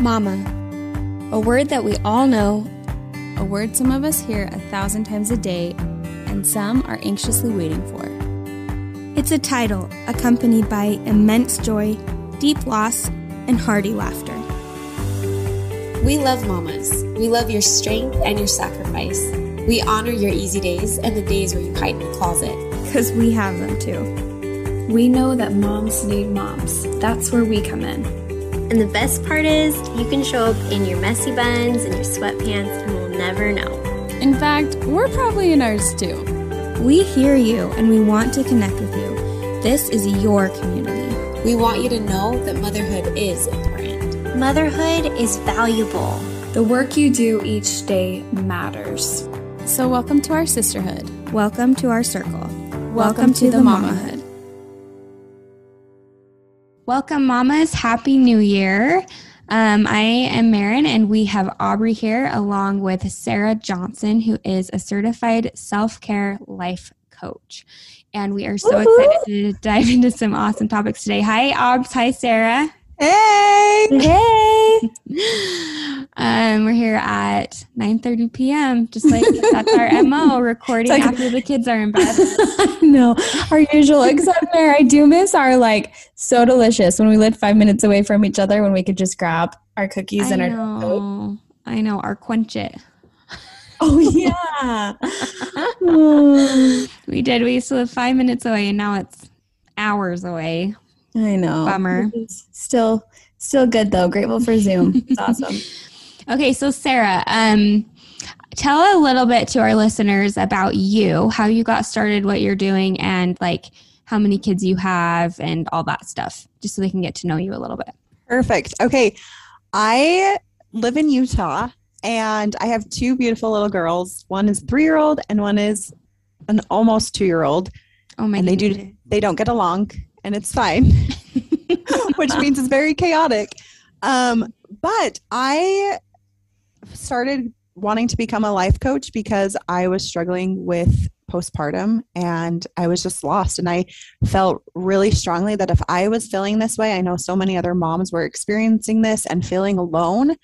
Mama. A word that we all know, a word some of us hear a thousand times a day, and some are anxiously waiting for. It's a title accompanied by immense joy, deep loss, and hearty laughter. We love mamas. We love your strength and your sacrifice. We honor your easy days and the days where you hide in the closet. Because we have them too. We know that moms need moms. That's where we come in. And the best part is, you can show up in your messy buns and your sweatpants and we'll never know. In fact, we're probably in ours too. We hear you and we want to connect with you. This is your community. We want you to know that motherhood is important. Motherhood is valuable. The work you do each day matters. So, welcome to our sisterhood. Welcome to our circle. Welcome, welcome to, to, the, the mamahood. mamahood. Welcome, mamas. Happy New Year. Um, I am Maren, and we have Aubrey here along with Sara Johnson, who is a certified self care life coach. And we are so Woo-hoo! excited to dive into some awesome topics today. Hi, Aubs. Hi, Sara. Hey. Hey. um, we're here at 9:30 p.m. Just like that's our mo, recording like, after the kids are in bed. no, our usual. Except there, I do miss our like so delicious when we lived five minutes away from each other when we could just grab our cookies I and know, our. I know our quench it. Oh yeah. we did. We used to live five minutes away, and now it's hours away. I know. Bummer. Still, still good though. Grateful for Zoom. It's awesome. okay, so Sara, um, tell a little bit to our listeners about you, how you got started, what you're doing, and like how many kids you have, and all that stuff, just so they can get to know you a little bit. Perfect. Okay, I live in Utah, and I have two beautiful little girls. One is three year old, and one is an almost two year old. Oh my! And they do they don't get along and it's fine, which means it's very chaotic. Um, but I started wanting to become a life coach because I was struggling with postpartum and I was just lost. And I felt really strongly that if I was feeling this way, I know so many other moms were experiencing this and feeling alone.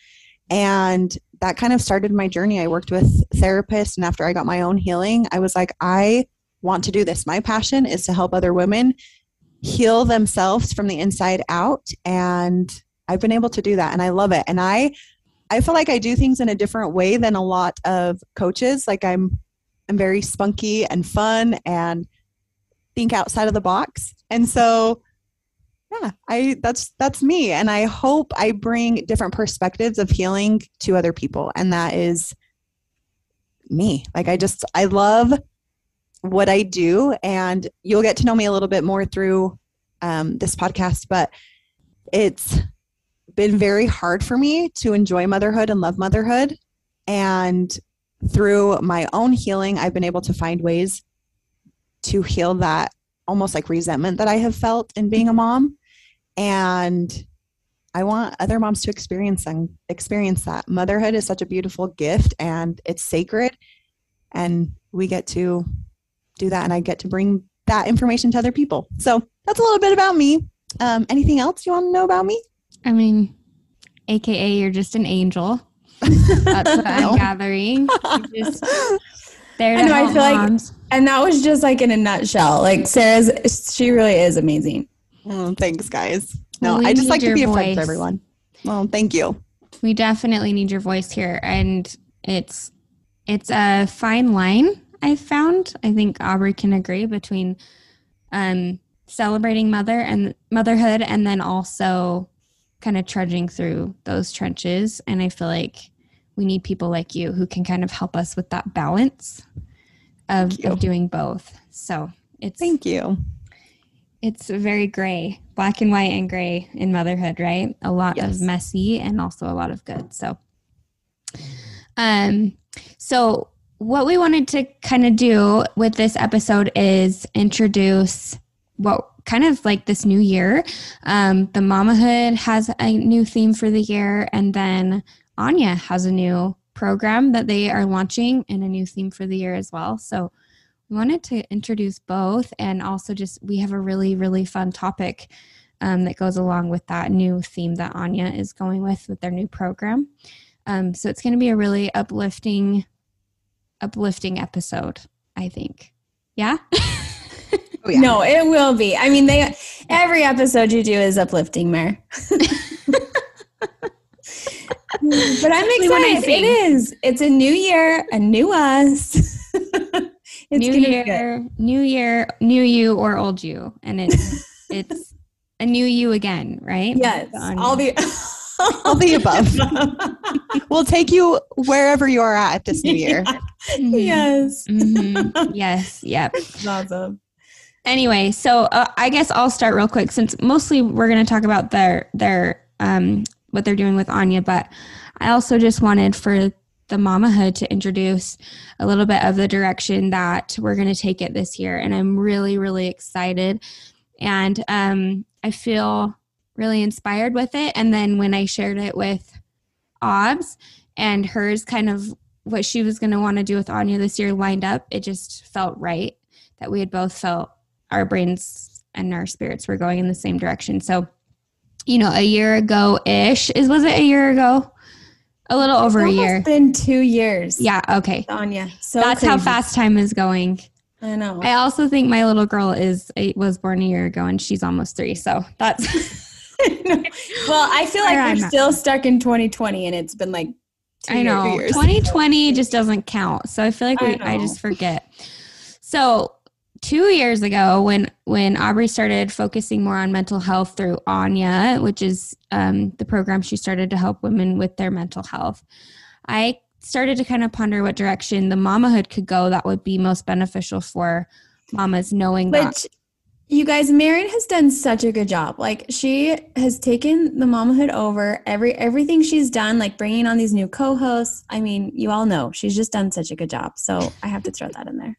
And that kind of started my journey. I worked with therapists, and after I got my own healing, I was like, I want to do this. My passion is to help other women heal themselves from the inside out and I've been able to do that and I love it. And I I feel like I do things in a different way than a lot of coaches. Like I'm I'm very spunky and fun and think outside of the box. And so yeah, I that's that's me and I hope I bring different perspectives of healing to other people and that is me. Like I just I love what I do, and you'll get to know me a little bit more through um, this podcast. But it's been very hard for me to enjoy motherhood and love motherhood. And through my own healing, I've been able to find ways to heal that almost like resentment that I have felt in being a mom. And I want other moms to experience and experience that. Motherhood is such a beautiful gift and it's sacred. And we get to do that and I get to bring that information to other people. So that's a little bit about me. Um, anything else you want to know about me? I mean, AKA, you're just an angel. That's what I'm gathering. You're just there to I know, I feel moms. like, and that was just like in a nutshell. Like Sara's, she really is amazing. Oh, thanks, guys. No, well, I just like to be voice. a friend to everyone. Well, thank you. We definitely need your voice here, and it's it's a fine line I've found. I think Aubrey can agree between um, celebrating mother and motherhood and then also kind of trudging through those trenches. And I feel like we need people like you who can kind of help us with that balance of, of doing both. So it's thank you. It's very gray, black and white and gray in motherhood, right? A lot yes. of messy and also a lot of good. So, um, so what we wanted to kind of do with this episode is introduce what kind of like this new year. Um, the Mamahood has a new theme for the year, and then Anya has a new program that they are launching and a new theme for the year as well. So we wanted to introduce both and also just we have a really, really fun topic um, that goes along with that new theme that Anya is going with with their new program. Um, so it's going to be a really uplifting, uplifting episode. I think. Yeah. Oh, yeah. No, it will be. I mean, they every episode you do is uplifting, Mare. but I'm Especially when I excited. It is. It's a new year, a new us. it's new gonna be good. year, new year, new you or old you, and it's it's a new you again, right? Yes, all the All the above. We'll take you wherever you are at this new year. Mhm. yes, Mhm. yes. Yep. It's awesome. anyway so uh, i guess i'll start real quick since mostly we're going to talk about their their um what they're doing with anya but i also just wanted for the mamahood to introduce a little bit of the direction that we're going to take it this year and i'm really really excited and um i feel really inspired with it and then when i shared it with obs and hers kind of what she was going to want to do with anya this year lined up it just felt right that we had both felt our brains and our spirits were going in the same direction. So, you know, a year ago ish is was it a year ago? A little over a It's year. almost been two years. Yeah, okay. Anya. So That's how fast time is going. I know. I also think my little girl is was born a year ago and she's almost 3. So, that's well, I feel like Where we're still stuck in 2020, and it's been like two I know. years. 2020 just doesn't count. So I feel like we, I I, just forget. So two years ago, when when Aubrey started focusing more on mental health through Anya, which is um, the program she started to help women with their mental health, I started to kind of ponder what direction the mamahood could go that would be most beneficial for mamas, knowing that. You guys, Maren has done such a good job. Like she has taken the mamahood over every everything she's done, like bringing on these new co-hosts. I mean, you all know she's just done such a good job. So I have to throw that in there.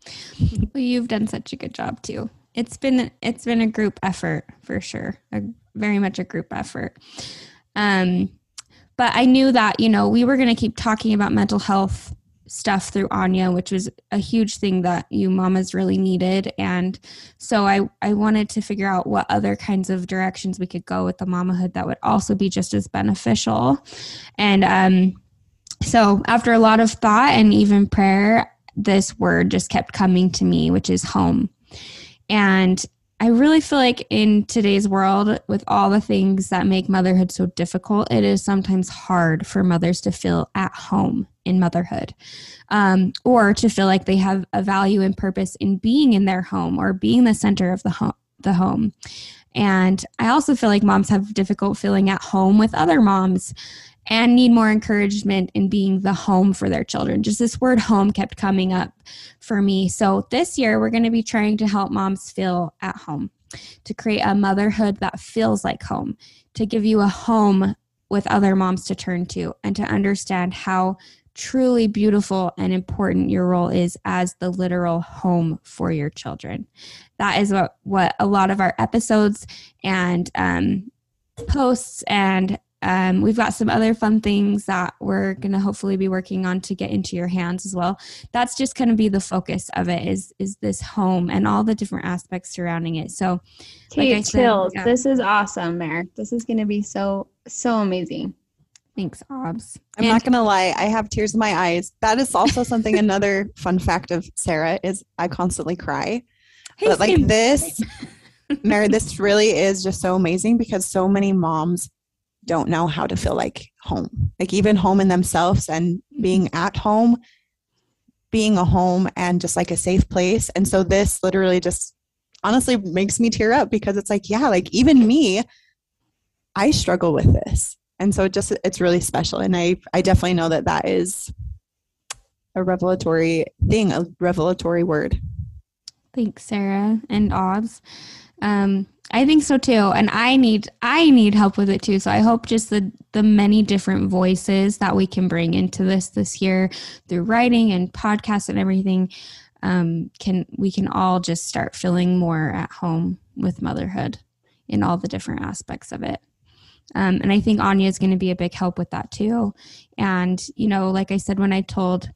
Well, you've done such a good job too. It's been it's been a group effort for sure, a, very much a group effort. Um, but I knew that you know we were going to keep talking about mental health stuff through Anya, which was a huge thing that you mamas really needed, and so I I wanted to figure out what other kinds of directions we could go with the mamahood that would also be just as beneficial, and um, so after a lot of thought and even prayer, this word just kept coming to me, which is home. And I really feel like in today's world, with all the things that make motherhood so difficult, it is sometimes hard for mothers to feel at home in motherhood um, or to feel like they have a value and purpose in being in their home or being the center of the home. The home. And I also feel like moms have difficult feeling at home with other moms and need more encouragement in being the home for their children. Just this word home kept coming up for me. So this year, we're going to be trying to help moms feel at home, to create a motherhood that feels like home, to give you a home with other moms to turn to, and to understand how truly beautiful and important your role is as the literal home for your children. That is what, what a lot of our episodes and um, posts and um, we've got some other fun things that we're going to hopefully be working on to get into your hands as well. That's just going to be the focus of it is is this home and all the different aspects surrounding it. So, like I Kate said, chills. yeah. This is awesome, Mare. This is going to be so so amazing. Thanks, Aubs. I'm And- not gonna lie, I have tears in my eyes. That is also something another fun fact of Sara is I constantly cry. Hey, but like this, Mary, this really is just so amazing because so many moms don't know how to feel like home. Like even home in themselves and mm-hmm. being at home, being a home and just like a safe place. And so this literally just honestly makes me tear up because it's like, yeah, like even me, I struggle with this. And so it just it's really special. And I I definitely know that that is a revelatory thing, a revelatory word. Thanks, Sara and oz Um, I think so too, and I need I need help with it too. So I hope just the the many different voices that we can bring into this this year through writing and podcasts and everything um, can we can all just start feeling more at home with motherhood in all the different aspects of it. Um, and I think Anya is going to be a big help with that too. And you know, like I said, when I told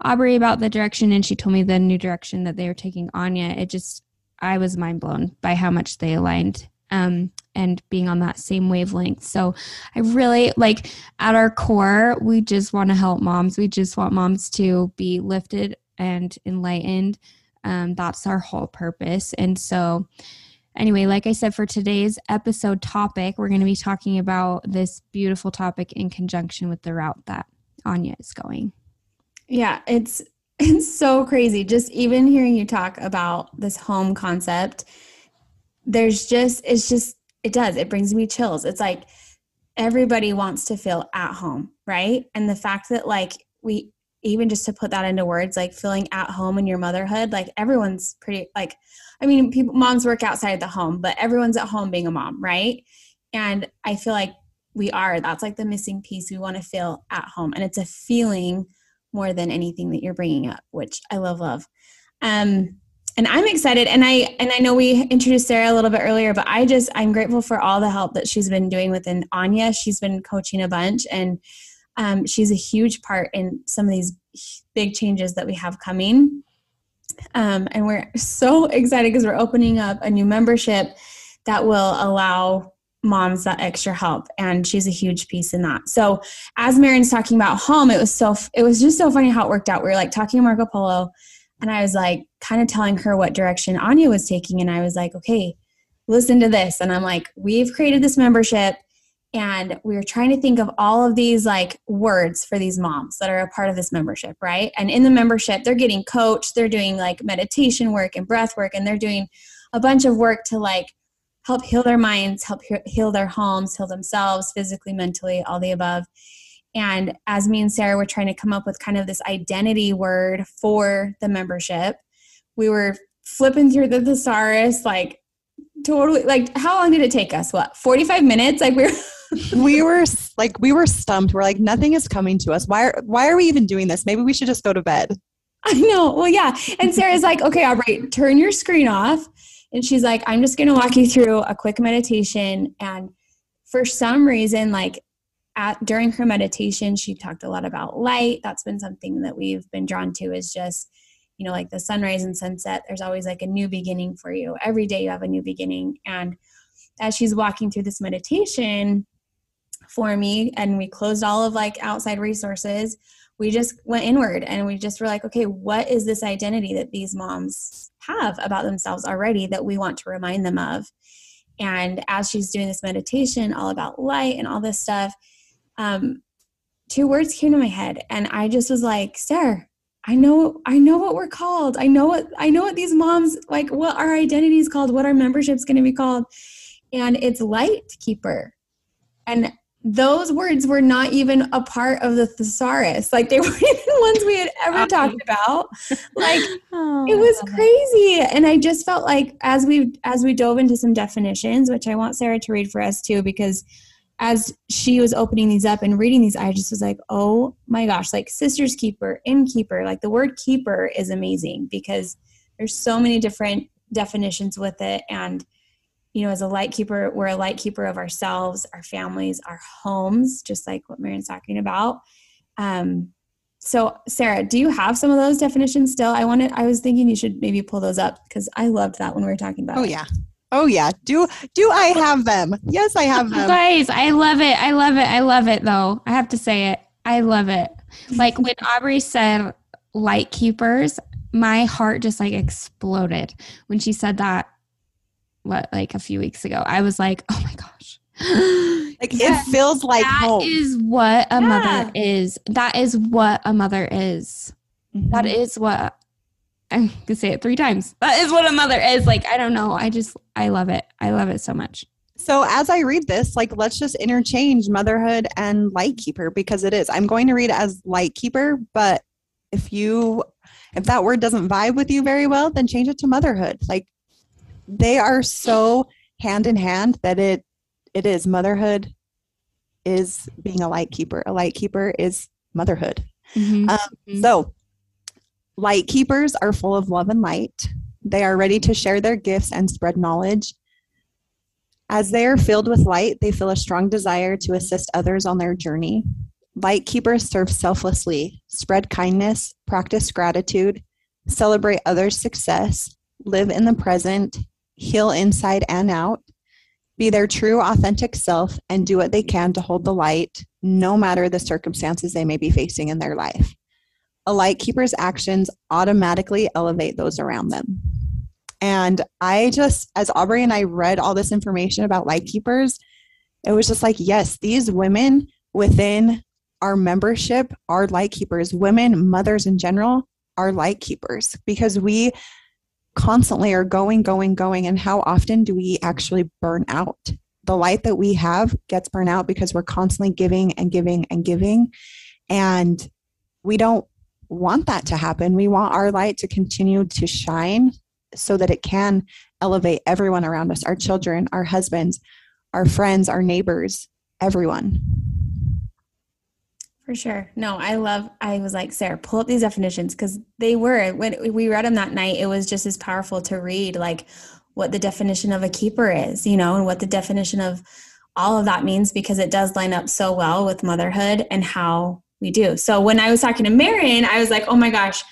Aubrey about the direction and she told me the new direction that they were taking Anya, it just I was mind blown by how much they aligned um, and being on that same wavelength. So I really like at our core, we just want to help moms. We just want moms to be lifted and enlightened. Um, that's our whole purpose. And so, anyway, like I said, for today's episode topic, we're going to be talking about this beautiful topic in conjunction with the route that Anya is going. Yeah, it's it's so crazy. Just even hearing you talk about this home concept, there's just it's just it does. It brings me chills. It's like everybody wants to feel at home, right? And the fact that like we even just to put that into words, like feeling at home in your motherhood, like everyone's pretty like I mean, people moms work outside the home, but everyone's at home being a mom, right? And I feel like we are. That's like the missing piece. We want to feel at home. And it's a feeling more than anything that you're bringing up, which I love, love. Um, and I'm excited. And I and I know we introduced Sara a little bit earlier, but I just I'm grateful for all the help that she's been doing within Anya. She's been coaching a bunch, and um, she's a huge part in some of these big changes that we have coming. Um, and we're so excited because we're opening up a new membership that will allow moms that extra help and she's a huge piece in that. So as Maren's talking about home it was so it was just so funny how it worked out. We were like talking to marco polo and i was like kind of telling her what direction anya was taking and i was like okay listen to this. And i'm like we've created this membership and we were trying to think of all of these like words for these moms that are a part of this membership right and in the membership they're getting coached they're doing like meditation work and breath work and they're doing a bunch of work to like help heal their minds, help heal their homes, heal themselves physically, mentally, all the above. And as me and Sara were trying to come up with kind of this identity word for the membership, we were flipping through the thesaurus, like totally, like how long did it take us? What, 45 minutes? Like we were. we were like we were stumped. We're like nothing is coming to us. Why are why are we even doing this? Maybe we should just go to bed. I know. Well, yeah. And Sara's like, okay, all right, turn your screen off and she's like, I'm just going to walk you through a quick meditation. And for some reason, like at, during her meditation, she talked a lot about light. That's been something that we've been drawn to is just, you know, like the sunrise and sunset. There's always like a new beginning for you. Every day you have a new beginning. And as she's walking through this meditation for me, and we closed all of like outside resources, we just went inward and we just were like, okay, what is this identity that these moms have about themselves already that we want to remind them of? And as she's doing this meditation, all about light and all this stuff, um, two words came to my head, and I just was like, Sara, I know, I know what we're called. I know what I know what these moms like. What our identity is called. What our membership's going to be called, and it's light keeper. And those words were not even a part of the thesaurus. Like they weren't even ones we had ever talked about. Like oh, it was crazy. And I just felt like as we as we dove into some definitions, which I want Sara to read for us too, because as she was opening these up and reading these, I just was like, oh my gosh, like sister's keeper, innkeeper, like the word keeper is amazing because there's so many different definitions with it. And you know, as a light keeper, we're a light keeper of ourselves, our families, our homes, just like what Maren's talking about. Um, so, Sara, do you have some of those definitions still? I wanted, I was thinking you should maybe pull those up because I loved that when we were talking about. Oh it. yeah, oh yeah. Do do I have them? Yes, I have them. Guys, I love it. I love it. I love it. Though I have to say it. I love it. Like when Aubrey said light keepers, my heart just like exploded when she said that what like a few weeks ago. I was like, oh my gosh. like it feels like that home. is what a yeah. mother is. That is what a mother is. Mm-hmm. That is what I can say it three times. That is what a mother is. Like, I don't know. I just I love it. I love it so much. So as I read this, like let's just interchange motherhood and light keeper because it is. I'm going to read it as light keeper, but if you if that word doesn't vibe with you very well, then change it to motherhood. Like they are so hand in hand that it it is motherhood is being a light keeper. A light keeper is motherhood. Mm-hmm. Um, mm-hmm. So, light keepers are full of love and light. They are ready to share their gifts and spread knowledge. As they are filled with light, they feel a strong desire to assist others on their journey. Light keepers serve selflessly, spread kindness, practice gratitude, celebrate others' success, live in the present, heal inside and out, be their true, authentic self, and do what they can to hold the light, no matter the circumstances they may be facing in their life. A light keeper's actions automatically elevate those around them. And I just, as Aubrey and I read all this information about light keepers, it was just like, yes, these women within our membership are light keepers. Women, mothers in general, are light keepers because we constantly are going, going, going. And how often do we actually burn out? The light that we have gets burned out because we're constantly giving and giving and giving. And we don't want that to happen. We want our light to continue to shine so that it can elevate everyone around us our children, our husbands, our friends, our neighbors, everyone. For sure. No, I love, I was like, Sara, pull up these definitions because they were, when we read them that night, it was just as powerful to read like what the definition of a keeper is, you know, and what the definition of all of that means because it does line up so well with motherhood and how we do. So when I was talking to Maren, I was like, oh my gosh,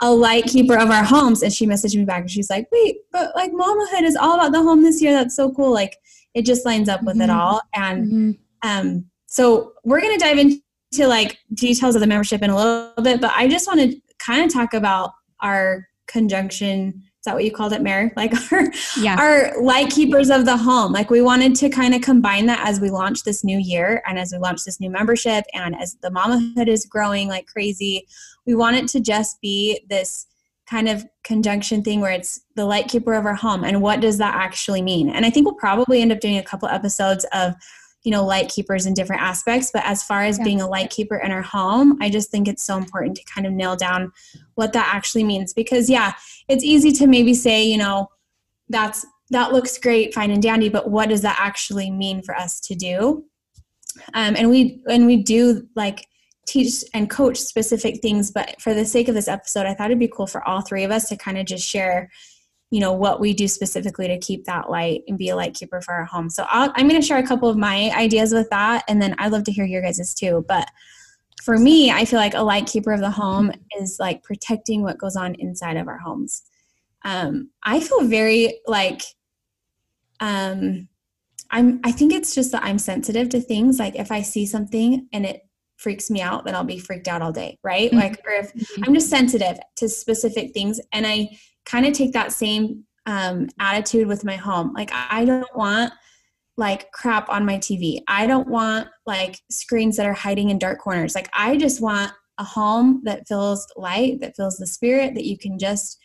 a light keeper of our homes. And she messaged me back and she's like, wait, but like mamahood is all about the home this year. That's so cool. Like it just lines up with mm-hmm. it all. And mm-hmm. um, so we're going to dive into like details of the membership in a little bit, but I just want to kind of talk about our conjunction Is that what you called it, Mary? Like our yeah. our light keepers of the home. Like we wanted to kind of combine that as we launch this new year and as we launch this new membership and as the mamahood is growing like crazy. We want it to just be this kind of conjunction thing where it's the light keeper of our home and what does that actually mean? And I think we'll probably end up doing a couple episodes of you know light keepers in different aspects but as far as yeah. being a light keeper in our home i just think it's so important to kind of nail down what that actually means because yeah it's easy to maybe say you know that's that looks great fine and dandy but what does that actually mean for us to do um, and we and we do like teach and coach specific things but for the sake of this episode i thought it'd be cool for all three of us to kind of just share you know what we do specifically to keep that light and be a light keeper for our home. So i am going to share a couple of my ideas with that and then i'd love to hear your guys's too. But for me i feel like a light keeper of the home is like protecting what goes on inside of our homes. Um, i feel very like um, i'm i think it's just that i'm sensitive to things. Like if i see something and it freaks me out then i'll be freaked out all day right? Mm-hmm. like or if mm-hmm. i'm just sensitive to specific things and i kind of take that same um, attitude with my home. Like, I don't want like crap on my TV. I don't want like screens that are hiding in dark corners. Like, I just want a home that feels light, that feels the spirit, that you can just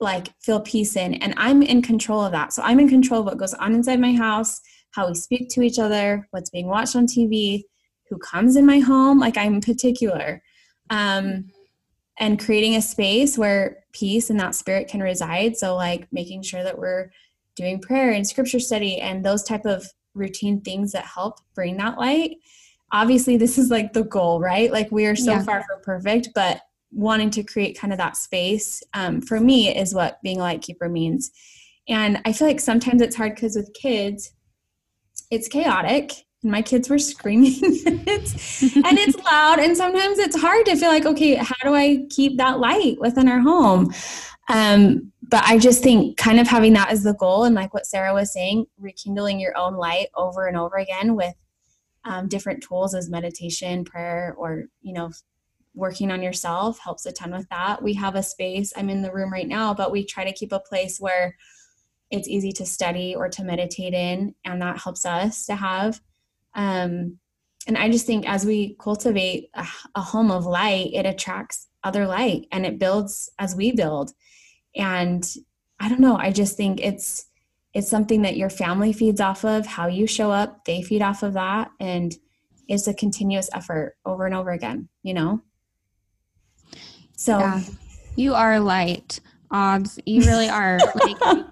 like feel peace in. And I'm in control of that. So I'm in control of what goes on inside my house, how we speak to each other, what's being watched on TV, who comes in my home. Like, I'm particular. Um, and creating a space where peace and that spirit can reside. So like making sure that we're doing prayer and scripture study and those type of routine things that help bring that light. Obviously this is like the goal right? Like we are so yeah. far from perfect but wanting to create kind of that space um, for me is what being a light keeper means. And i feel like sometimes it's hard because with kids it's chaotic and my kids were screaming and it's, and it's loud and sometimes it's hard to feel like okay how do i keep that light within our home? Um, but i just think kind of having that as the goal and like what sarah was saying rekindling your own light over and over again with um, different tools as meditation prayer or you know working on yourself helps a ton with that. We have a space i'm in the room right now but we try to keep a place where it's easy to study or to meditate in and that helps us to have um, and I just think as we cultivate a, a home of light, it attracts other light and it builds as we build. And I don't know, I just think it's it's something that your family feeds off of, how you show up, they feed off of that. And it's a continuous effort over and over again, you know? So yeah. you are light. Aubs, you really are. like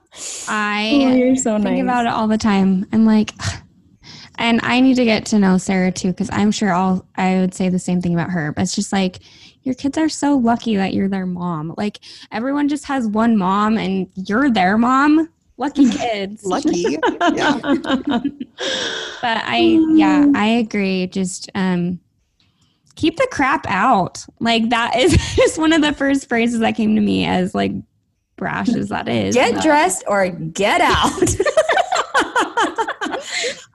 I oh, you're so think nice. about it all the time. I'm like, and I need to get to know Sara too, because I'm sure all I would say the same thing about her. But it's just like your kids are so lucky that you're their mom. Like everyone just has one mom, and you're their mom. Lucky kids. lucky. yeah. but I, yeah, I agree. Just um, keep the crap out. Like that is just one of the first phrases that came to me as like brash as that is. Get dressed or get out.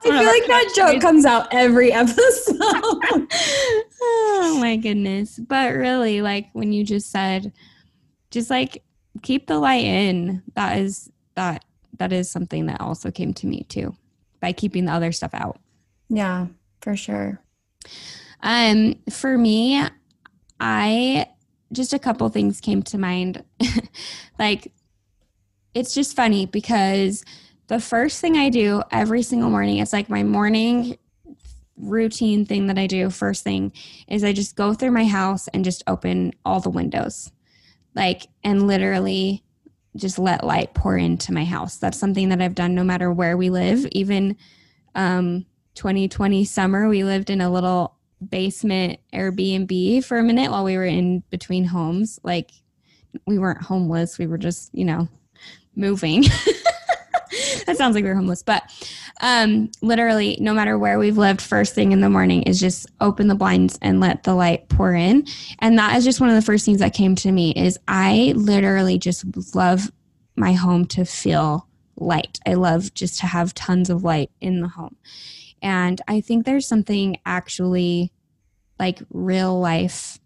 I feel like that joke comes out every episode. oh my goodness. But really, like when you just said, just like keep the light in, that is that that is something that also came to me too by keeping the other stuff out. yeah, for sure. Um, for me, I just a couple things came to mind. like, it's just funny because the first thing I do every single morning, it's like my morning routine thing that I do first thing is I just go through my house and just open all the windows. Like, and literally just let light pour into my house. That's something that I've done no matter where we live. Even um, 2020 summer, we lived in a little basement Airbnb for a minute while we were in between homes. Like we weren't homeless, we were just, you know, moving. that sounds like we were homeless, but um, literally, no matter where we've lived, first thing in the morning is just open the blinds and let the light pour in. And that is just one of the first things that came to me is I literally just love my home to feel light. I love just to have tons of light in the home. And I think there's something actually like real life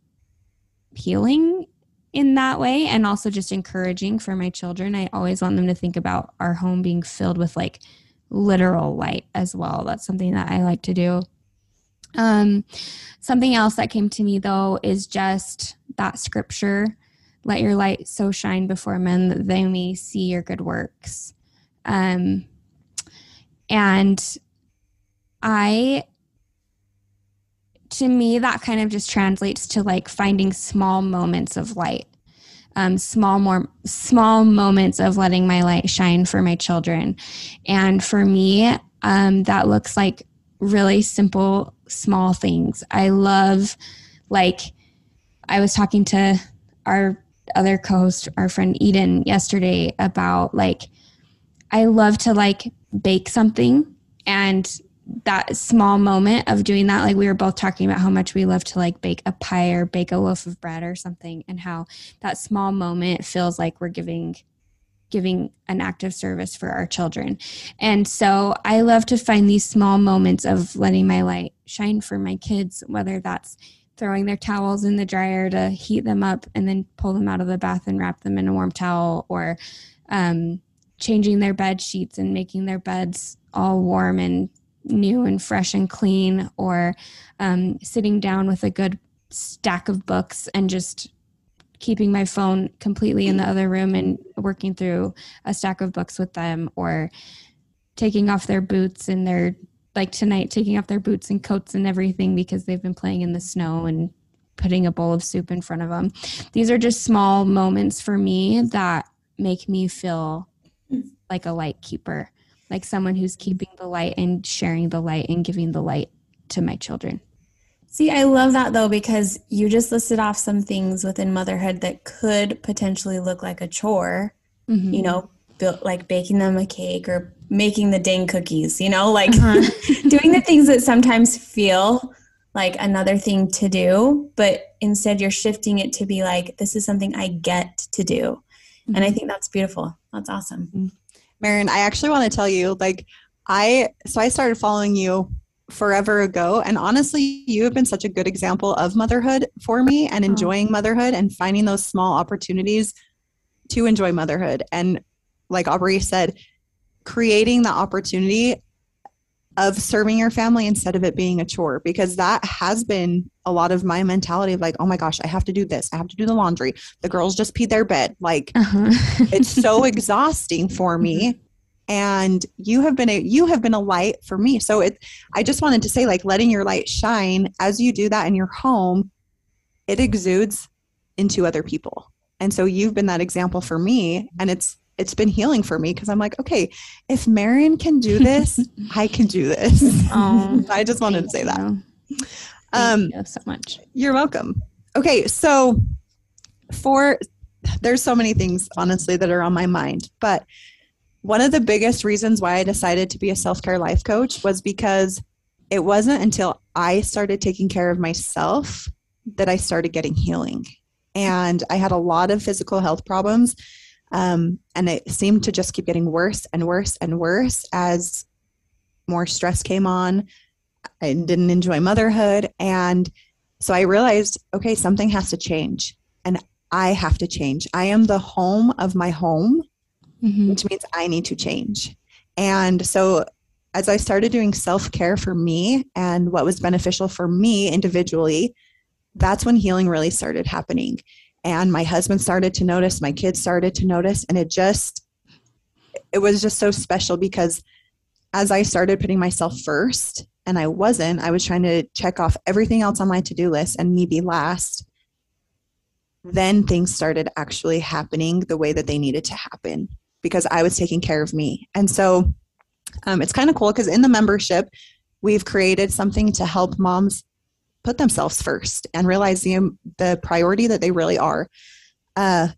healing in that way and also just encouraging for my children. I always want them to think about our home being filled with like literal light as well. That's something that I like to do. Um something else that came to me though is just that scripture let your light so shine before men that they may see your good works. Um and I to me that kind of just translates to like finding small moments of light. Um, small more small moments of letting my light shine for my children. And for me um, that looks like really simple small things. I love like i was talking to our other co-host our friend eden yesterday about like i love to like bake something and that small moment of doing that like we were both talking about how much we love to like bake a pie or bake a loaf of bread or something and how that small moment feels like we're giving giving an act of service for our children. And so i love to find these small moments of letting my light shine for my kids whether that's throwing their towels in the dryer to heat them up and then pull them out of the bath and wrap them in a warm towel or um, changing their bed sheets and making their beds all warm and new and fresh and clean, or um, sitting down with a good stack of books and just keeping my phone completely in the other room and working through a stack of books with them, or taking off their boots and their like tonight taking off their boots and coats and everything because they've been playing in the snow and putting a bowl of soup in front of them. These are just small moments for me that make me feel like a light keeper like someone who's keeping the light and sharing the light and giving the light to my children. See, I love that though because you just listed off some things within motherhood that could potentially look like a chore. Mhm. You know, built like baking them a cake or making the dang cookies. You know, like Uh-huh. doing the things that sometimes feel like another thing to do, but instead you're shifting it to be like, this is something I get to do. And I think that's beautiful. That's awesome. Maren, I actually want to tell you, like, I so I started following you forever ago, and honestly, you have been such a good example of motherhood for me and oh. enjoying motherhood and finding those small opportunities to enjoy motherhood. And like Aubrey said, creating the opportunity of serving your family instead of it being a chore because that has been a lot of my mentality of like oh my gosh i have to do this. I have to do the laundry. The girls just peed their bed. Like Uh-huh. it's so exhausting for me and you have been a you have been a light for me. So it i just wanted to say like letting your light shine as you do that in your home it exudes into other people. And so you've been that example for me and it's it's been healing for me because i'm like okay if Maren can do this i can do this Oh, i just wanted to say that you. um Thank you so much. you're welcome. Okay, so for there's so many things honestly that are on my mind, but one of the biggest reasons why I decided to be a self-care life coach was because it wasn't until I started taking care of myself that I started getting healing. And I had a lot of physical health problems. Um, and it seemed to just keep getting worse and worse and worse as more stress came on. I didn't enjoy motherhood. And so I realized, okay, something has to change. And I have to change. I am the home of my home, mm-hmm. which means I need to change. And so as I started doing self care for me and what was beneficial for me individually, that's when healing really started happening. And my husband started to notice, my kids started to notice, and it just, it was just so special because as I started putting myself first, and I wasn't, I was trying to check off everything else on my to do list and me be last. Then things started actually happening the way that they needed to happen because I was taking care of me. And so um, it's kind of cool because in the membership, we've created something to help moms put themselves first and realize the, the priority that they really are. Uh,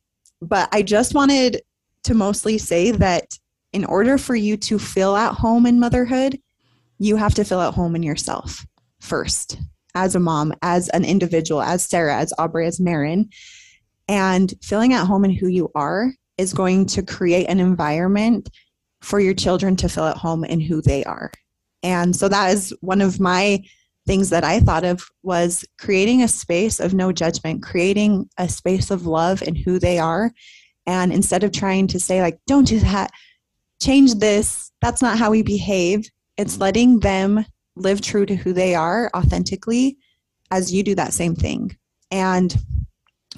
but I just wanted to mostly say that in order for you to feel at home in motherhood, you have to feel at home in yourself first as a mom, as an individual, as Sara, as Aubrey, as Maren. And feeling at home in who you are is going to create an environment for your children to feel at home in who they are. And so that is one of my things that I thought of was creating a space of no judgment, creating a space of love in who they are. And instead of trying to say, like, don't do that, change this, that's not how we behave, it's mm-hmm. letting them live true to who they are authentically as you do that same thing. And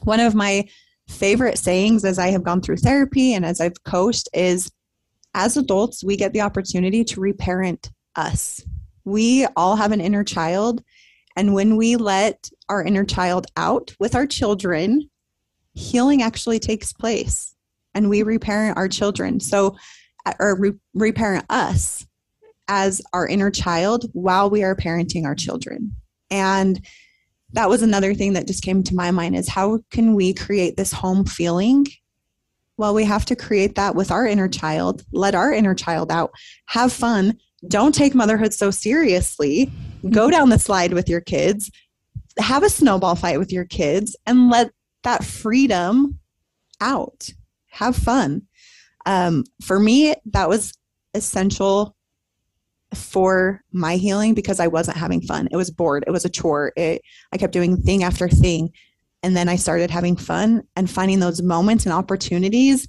one of my favorite sayings as I have gone through therapy and as I've coached is as adults, we get the opportunity to reparent us. We all have an inner child. And when we let our inner child out with our children, healing actually takes place and we reparent our children. So, or re- reparent us as our inner child while we are parenting our children. And that was another thing that just came to my mind is how can we create this home feeling well, we have to create that with our inner child, let our inner child out, have fun. Don't take motherhood so seriously. Go down the slide with your kids, have a snowball fight with your kids, and let that freedom out. Have fun. Um, for me, that was essential for my healing because I wasn't having fun. It was bored. It was a chore. It, I kept doing thing after thing. And then I started having fun and finding those moments and opportunities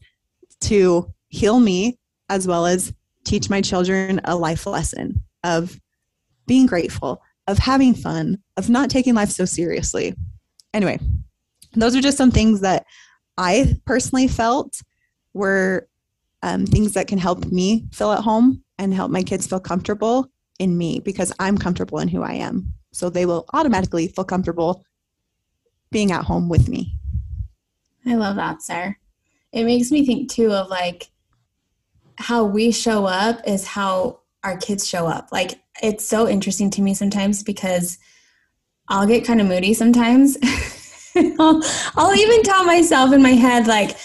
to heal me as well as teach my children a life lesson of being grateful, of having fun, of not taking life so seriously. Anyway, those are just some things that I personally felt were um, things that can help me feel at home and help my kids feel comfortable in me because I'm comfortable in who I am. So they will automatically feel comfortable being at home with me. I love that, Sara. It makes me think too of like how we show up is how our kids show up. Like it's so interesting to me sometimes because I'll get kind of moody sometimes. I'll, I'll even tell myself in my head, like,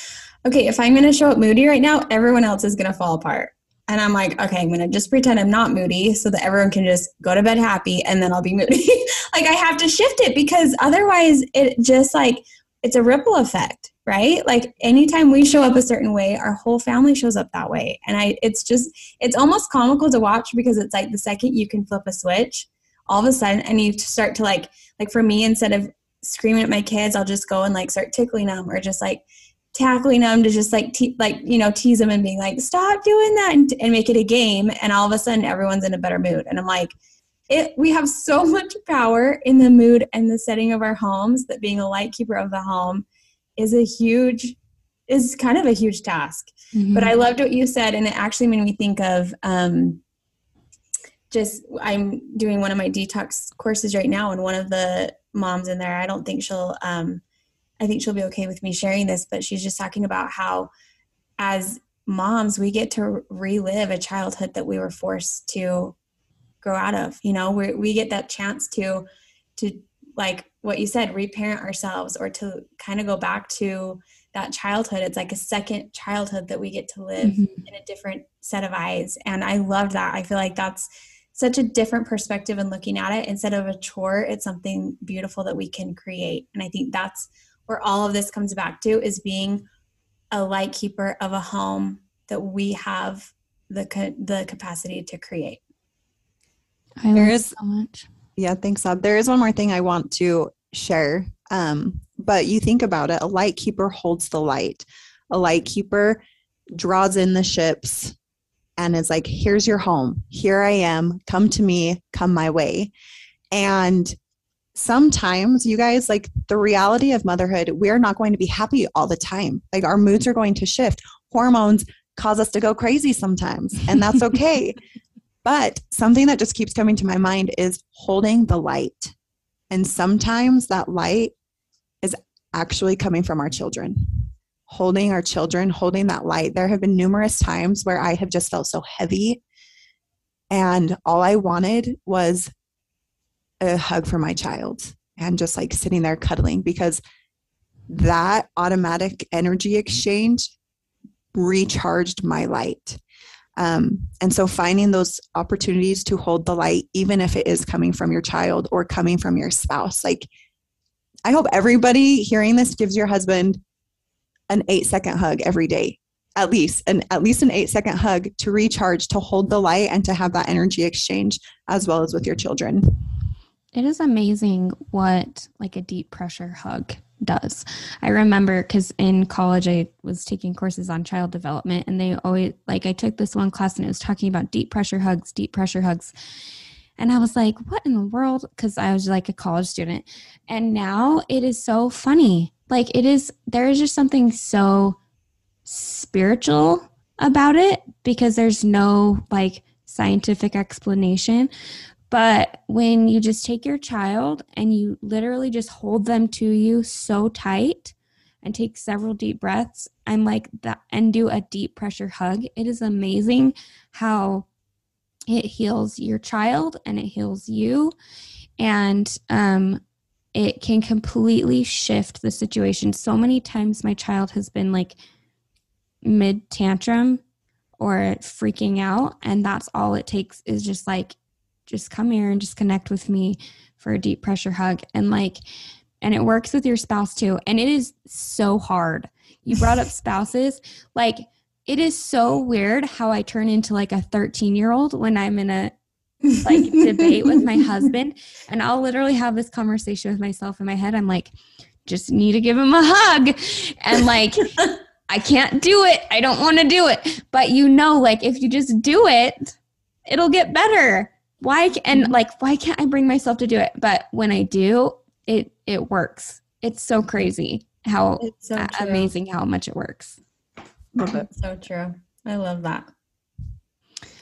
okay, if I'm going to show up moody right now, everyone else is going to fall apart. And I'm like, okay, I'm going to just pretend I'm not moody so that everyone can just go to bed happy and then I'll be moody. like I have to shift it because otherwise it just like it's a ripple effect, right? Like anytime we show up a certain way, our whole family shows up that way. And I it's just it's almost comical to watch because it's like the second you can flip a switch, all of a sudden and you start to like like for me instead of screaming at my kids, I'll just go and like start tickling them or just like tackling them to just like te- like you know tease them and being like stop doing that and, and make it a game and all of a sudden everyone's in a better mood and i'm like it we have so much power in the mood and the setting of our homes that being a light keeper of the home is a huge is kind of a huge task mm-hmm. but i loved what you said and it actually made me think of um just i'm doing one of my detox courses right now and one of the moms in there i don't think she'll um I think she'll be okay with me sharing this, but she's just talking about how as moms, we get to relive a childhood that we were forced to grow out of. You know, we we get that chance to to like what you said, reparent ourselves or to kind of go back to that childhood. It's like a second childhood that we get to live mm-hmm. in a different set of eyes. And I love that. I feel like that's such a different perspective in looking at it. Instead of a chore, it's something beautiful that we can create. And I think that's where all of this comes back to is being a light keeper of a home that we have the the capacity to create. I There love is- so much. Yeah, thanks, Bob. There is one more thing I want to share. Um, but you think about it, a light keeper holds the light. A light keeper draws in the ships and is like, here's your home. Here I am. Come to me, come my way. And sometimes you guys like the reality of motherhood, we're not going to be happy all the time. Like our moods are going to shift. Hormones cause us to go crazy sometimes, and that's okay. But something that just keeps coming to my mind is holding the light. And sometimes that light is actually coming from our children. Holding our children, holding that light. There have been numerous times where I have just felt so heavy. And all I wanted was a hug for my child and just like sitting there cuddling because that automatic energy exchange recharged my light. Um, and so finding those opportunities to hold the light, even if it is coming from your child or coming from your spouse, like I hope everybody hearing this gives your husband an eight second hug every day, at least, and at least an eight second hug to recharge, to hold the light, and to have that energy exchange as well as with your children. It is amazing what like a deep pressure hug does. I remember because in college I was taking courses on child development, and they always like I took this one class and it was talking about deep pressure hugs, deep pressure hugs. And I was like, what in the world? Because I was like a college student. And now it is so funny. Like, it is, there is just something so spiritual about it because there's no like scientific explanation. But when you just take your child and you literally just hold them to you so tight and take several deep breaths, I'm like that, and do a deep pressure hug, it is amazing how it heals your child and it heals you. And um, it can completely shift the situation. So many times my child has been like mid tantrum or freaking out. And that's all it takes is just like, just come here and just connect with me for a deep pressure hug. And like, and it works with your spouse too. And it is so hard. You brought up spouses. Like, it is so weird how I turn into like a 13 year old when I'm in a like debate with my husband. And I'll literally have this conversation with myself in my head. I'm like, just need to give him a hug. And like, I can't do it. I don't want to do it. But you know, like if you just do it, it'll get better. Why ca- and mm-hmm. like why can't I bring myself to do it? But when I do, it it works. It's so crazy how so true. amazing how much it works. So true. I love that.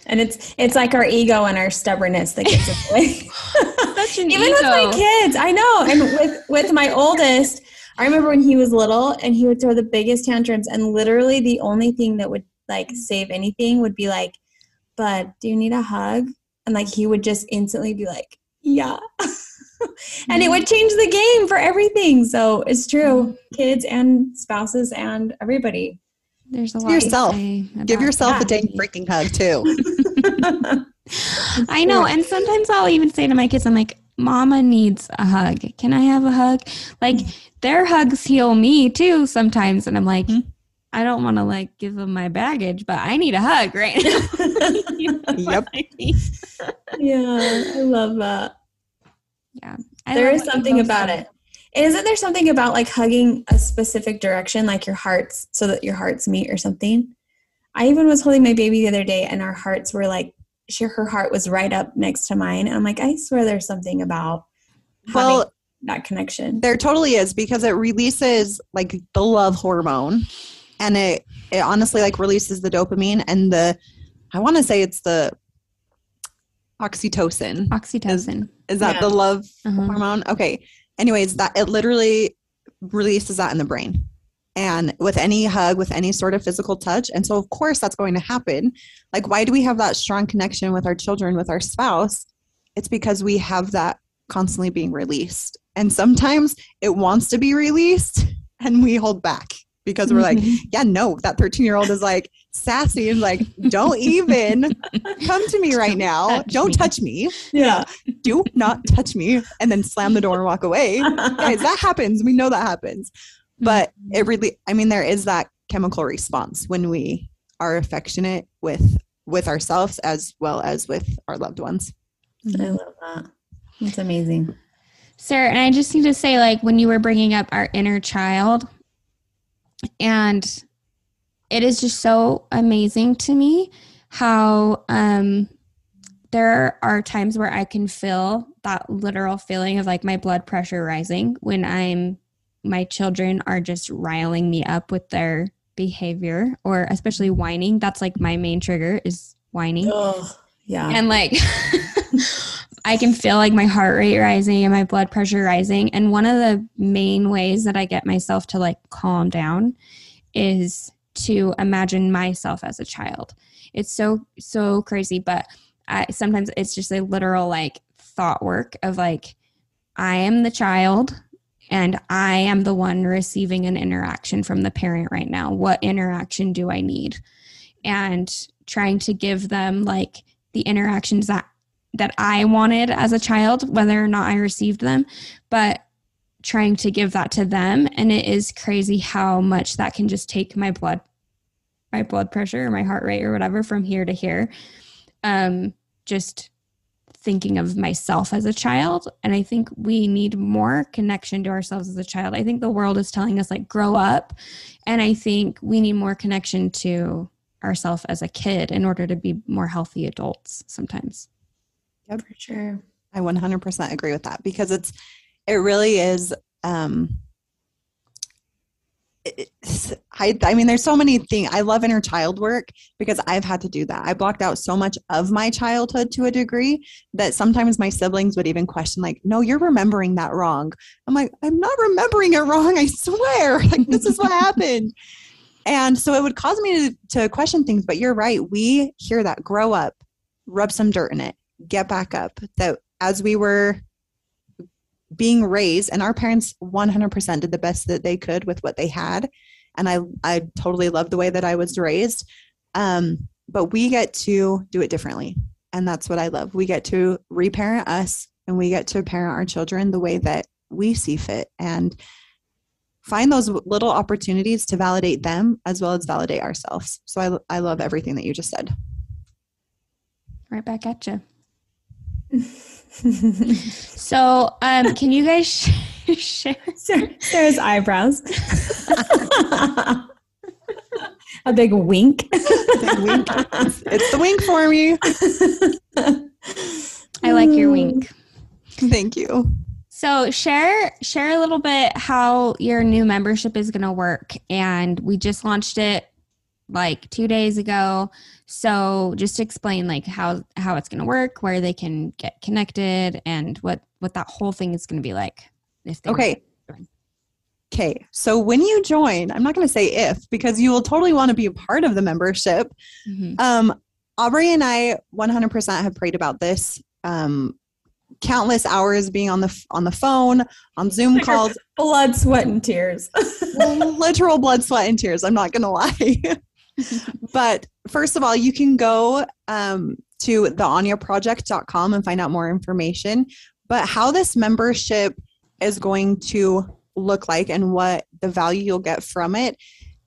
And it's it's like our ego and our stubbornness that gets in the way. Such an Even with my kids, I know. And with with my oldest, I remember when he was little and he would throw the biggest tantrums and literally the only thing that would like save anything would be like, "But do you need a hug?" And like he would just instantly be like, "Yeah." and it would mm-hmm. change the game for everything. So it's true. Mm-hmm. Kids and spouses and everybody. There's a lot yourself. say Give yourself that. a dang freaking hug too. I know. And sometimes I'll even say to my kids, I'm like, Mama needs a hug. Can I have a hug? Like mm. their hugs heal me too sometimes. And I'm like, Mhm. I don't want to like give them my baggage, but I need a hug right now. You know Yep. I mean? yeah, I love that. I there love is what you something both about said. it. Isn't there something about like hugging a specific direction, like your hearts, so that your hearts meet or something? I even was holding my baby the other day, and our hearts were like, she, her heart was right up next to mine, and I'm like, I swear there's something about Well, that connection. There totally is because it releases like the love hormone and it it honestly like releases the dopamine and the I want to say it's the oxytocin. Oxytocin. Is that Yeah. the love Uh-huh. hormone? Okay. Anyways, that it literally releases that in the brain. And with any hug, with any sort of physical touch. And so of course that's going to happen. Like why do we have that strong connection with our children, with our spouse? It's because we have that constantly being released. And sometimes it wants to be released and we hold back because we're like, Mhm. yeah, no, that 13 year old is like sassy and like, don't even come to me right now. touch Don't me." touch me. yeah. Do not touch me. And then slam the door and walk away. Guys, that happens. We know that happens. But it really, I mean, there is that chemical response when we are affectionate with with ourselves as well as with our loved ones. I love that. It's amazing. Sara, and I just need to say, like, when you were bringing up our inner child, and it is just so amazing to me how um, there are times where I can feel that literal feeling of like my blood pressure rising when I'm, my children are just riling me up with their behavior or especially whining. That's like my main trigger is whining. Oh, yeah. And like, I can feel like my heart rate rising and my blood pressure rising. And one of the main ways that I get myself to like calm down is to imagine myself as a child. It's so, so crazy. But I, sometimes it's just a literal like thought work of like, I am the child and I am the one receiving an interaction from the parent right now. What interaction do I need? And trying to give them like the interactions that that I wanted as a child, whether or not I received them, but trying to give that to them. And it is crazy how much that can just take my blood, my blood pressure or my heart rate or whatever from here to here. Um, just thinking of myself as a child. And I think we need more connection to ourselves as a child. I think the world is telling us, like, grow up. And I think we need more connection to ourselves as a kid in order to be more healthy adults sometimes. Yep. For sure. I 100% agree with that because it's it really is um I, I mean there's so many things i love inner child work because i've had to do that. I blocked out so much of my childhood to a degree that sometimes my siblings would even question like no you're remembering that wrong. I'm like i'm not remembering it wrong i swear. Like this is what happened. And so it would cause me to, to question things but you're right we hear that grow up rub some dirt in it get back up that as we were being raised and our parents 100% did the best that they could with what they had. And i i totally love the way that i was raised. Um, but we get to do it differently. And that's what i love. We get to reparent us and we get to parent our children the way that we see fit and find those little opportunities to validate them as well as validate ourselves. So i, I love everything that you just said. Right back at you so, um, can you guys sh- share? Sara's eyebrows. A big wink. Big wink. It's, it's the wink for me. I like your wink. Thank you. So share share a little bit how your new membership is going to work and we just launched it like 2 days ago. So just to explain like how how it's going to work, where they can get connected, and what what that whole thing is going to be like. If they okay. Okay, so when you join, I'm not going to say if because you will totally want to be a part of the membership. Mm-hmm. Um, Aubrey and I 100% have prayed about this. Um, countless hours being on the on the phone, on Zoom calls, blood, sweat, and tears. literal blood, sweat, and tears. I'm not going to lie. but first of all, you can go um, to theanyaproject.com and find out more information. But how this membership is going to look like and what the value you'll get from it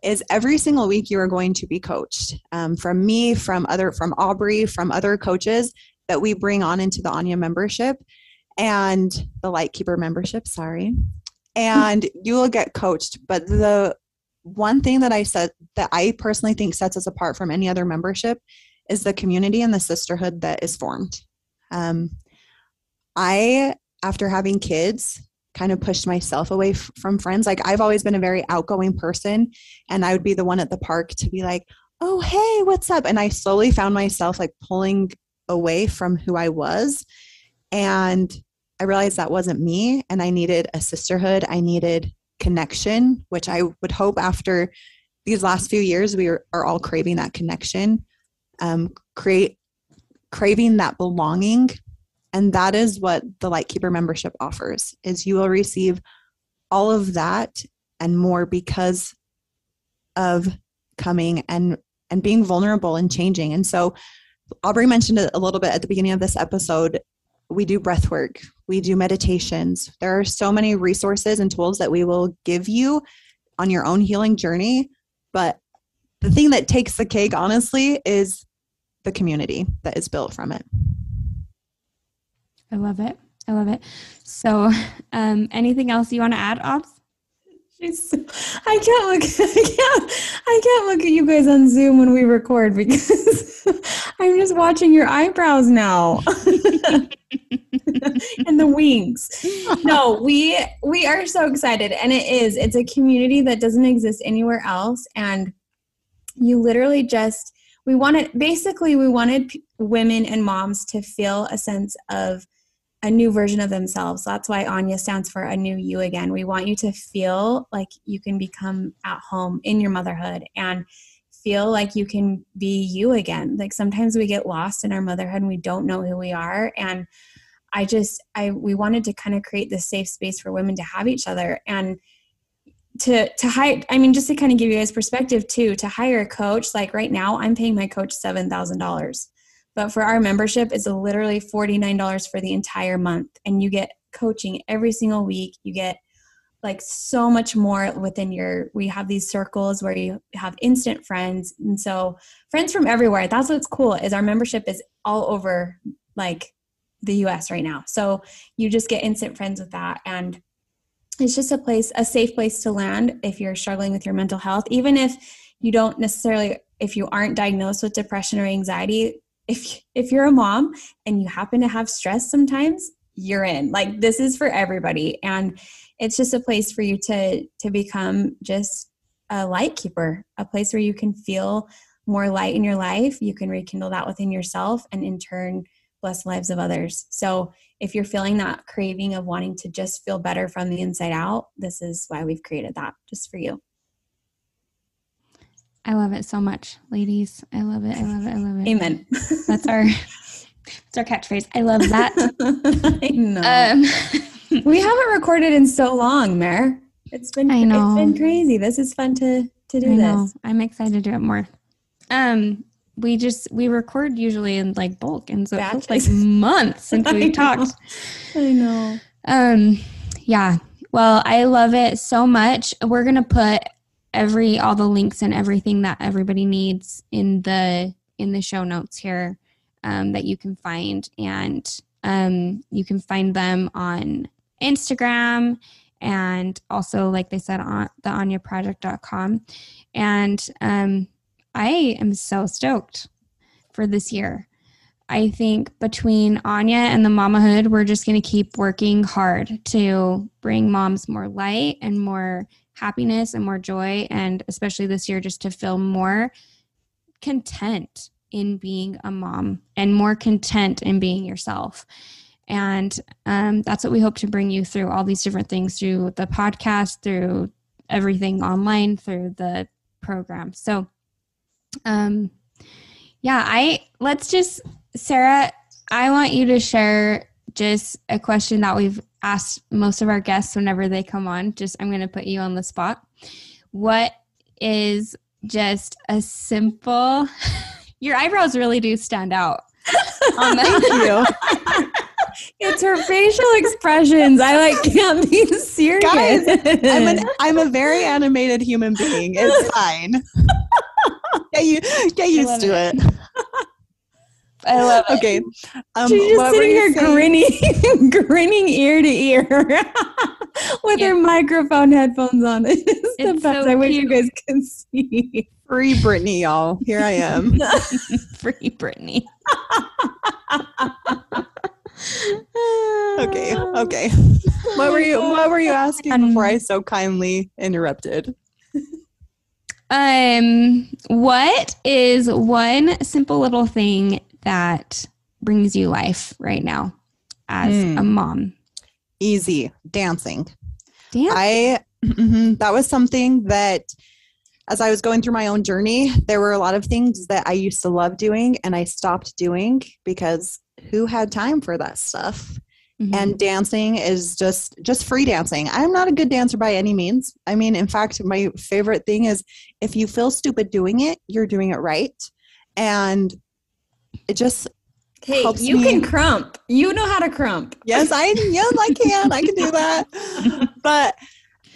is every single week you are going to be coached um, from me, from other, from Aubrey, from other coaches that we bring on into the Anya membership and the Lightkeeper membership. Sorry, and you will get coached. But the one thing that I said that I personally think sets us apart from any other membership is the community and the sisterhood that is formed. Um, I, after having kids, kind of pushed myself away f- from friends. Like I've always been a very outgoing person, and I would be the one at the park to be like, "Oh, hey, what's up?" And I slowly found myself like pulling away from who I was, and I realized that wasn't me, and I needed a sisterhood. I needed connection, which I would hope after these last few years we are, are all craving that connection, um, create craving that belonging, and that is what the Lightkeeper membership offers. Is you will receive all of that and more because of coming and and being vulnerable and changing. And so Aubrey mentioned it a little bit at the beginning of this episode we do breath work, we do meditations. There are so many resources and tools that we will give you on your own healing journey. But the thing that takes the cake, honestly, is the community that is built from it. I love it. I love it. So, um, anything else you want to add, Aubs? I can't look. I can't. I can't look at you guys on Zoom when we record because I'm just watching your eyebrows now and the wings. No, we we are so excited, and it is. It's a community that doesn't exist anywhere else, and you literally just we wanted basically we wanted p- women and moms to feel a sense of a new version of themselves. That's why Anya stands for a new you again. We want you to feel like you can become at home in your motherhood and feel like you can be you again. Like sometimes we get lost in our motherhood and we don't know who we are and I just I we wanted to kind of create this safe space for women to have each other and to to hire I mean just to kind of give you guys perspective too to hire a coach like right now I'm paying my coach $7,000 but for our membership, it's literally $49 for the entire month. And you get coaching every single week. You get like so much more within your we have these circles where you have instant friends and so friends from everywhere that's what's cool is our membership is all over like the US right now so you just get instant friends with that and it's just a place a safe place to land if you're struggling with your mental health even if you don't necessarily if you aren't diagnosed with depression or anxiety if if you're a mom and you happen to have stress sometimes you're in. Like this is for everybody. And it's just a place for you to to become just a light keeper a place where you can feel more light in your life. You can rekindle that within yourself and in turn bless the lives of others. So if you're feeling that craving of wanting to just feel better from the inside out this is why we've created that just for you I love it so much, ladies. I love it. I love it. I love it. amen That's our that's our catchphrase. I love that. i know Um, We haven't recorded in so long, Mare. It's been I know. it's been crazy. This is fun to to do I know. this. I'm excited to do it more. Um, we just we record usually in like bulk, and so it feels like months since we talked. I know. Um, yeah. Well, I love it so much. We're gonna put every all the links and everything that everybody needs in the in the show notes here um, that you can find, and um, you can find them on Instagram and also, like they said, on the AnyaProject.com. And um, I am so stoked for this year. I think between Anya and the mamahood, we're just going to keep working hard to bring moms more light and more happiness and more joy. And especially this year, just to feel more content in being a mom and more content in being yourself. And um, that's what we hope to bring you through all these different things through the podcast, through everything online, through the program. So, um, yeah, I let's just Sara, I want you to share just a question that we've asked most of our guests whenever they come on. Just I'm going to put you on the spot. What is just a simple Your eyebrows really do stand out. on um, Thank you. It's her facial expressions. I like can't be serious. Guys, I'm an I'm a very animated human being. It's fine. get you get used to it. it. I love it. Okay. Um, She's just sitting here grinning, grinning ear to ear with her microphone headphones on. It's, the It's best. so I wish you guys could see. Free Britney, y'all. Here I am. Free Britney. okay. Okay. What were you What were you asking before I so kindly interrupted? Um, what is one simple little thing that brings you life right now as Hmm. a mom? Easy dancing. I mhm, that was something that as I was going through my own journey, there were a lot of things that I used to love doing and I stopped doing because who had time for that stuff? Mhm. And dancing is just just free dancing. I'm not a good dancer by any means. I mean, in fact, my favorite thing is if you feel stupid doing it, you're doing it right. And it just Hey, helps you me- can krump. You know how to crump. yes i yes i can i can do that but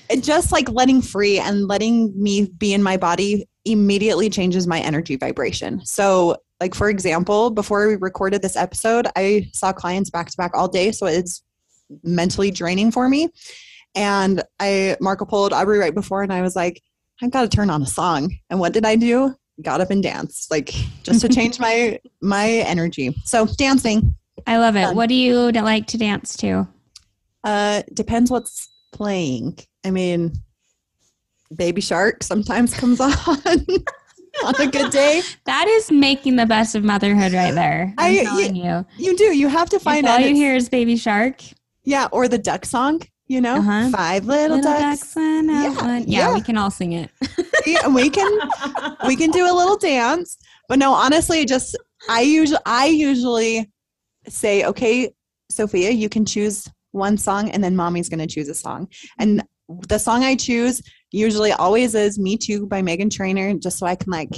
it just like letting free and letting me be in my body immediately changes my energy vibration so Like, for example, before we recorded this episode, I saw clients back to back all day. So it's mentally draining for me. And I Marco pulled Aubrey right before, and I was like, I've got to turn on a song. And what did I do? Got up and danced, like just to change my my energy. So dancing. I love it. Fun. What do you like to dance to? Uh, depends what's playing. I mean, Baby Shark sometimes comes on on a good day. That is making the best of motherhood right there. I'm I- telling you. You do. You have to find If all out. you it's- hear is Baby Shark, Yeah, or the duck song. You know, Uh-huh. five little, little ducks. ducks went Yeah, Yeah, yeah. we can all sing it. And we can we can do a little dance. But no, honestly, just I usually I usually say, okay, Sophia, you can choose one song, and then mommy's going to choose a song. And the song I choose usually always is "Me Too" by Meghan Trainor, just so I can like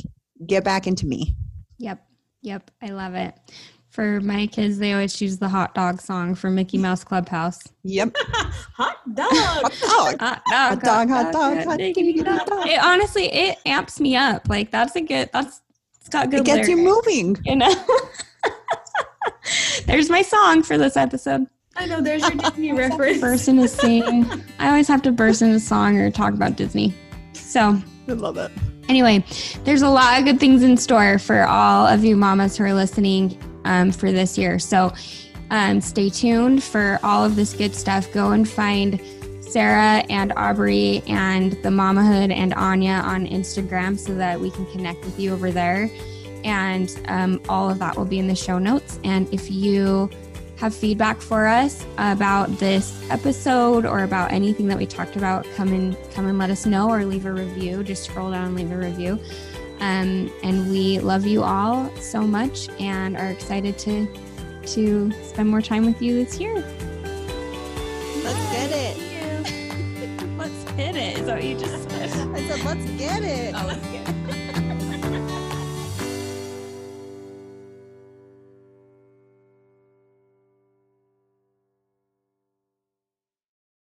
get back into me. Yep. Yep. I love it. For my kids, they always choose the hot dog song from Mickey Mouse Clubhouse. Yep. Hot dog. Hot Hot dog, hot dog, hot diggity dog. dog. It honestly, it amps me up. Like that's a good. That's it's got good. it gets you moving. You know. There's my song for this episode. I know there's your Disney reference. Burst into sing. I always have to burst into song or talk about Disney. So I love it. anyway, there's a lot of good things in store for all of you mamas who are listening um, for this year. So um, stay tuned for all of this good stuff. Go and find Sara and Aubrey and the Mamahood and Anya on Instagram so that we can connect with you over there. And um, all of that will be in the show notes. And if you have feedback for us about this episode or about anything that we talked about, come and come and let us know or leave a review. Just scroll down and leave a review. Um, and we love you all so much and are excited to to spend more time with you this year. Let's get it. Let's hit it. Is that what you just said? I said, let's get it. Oh, let's get it.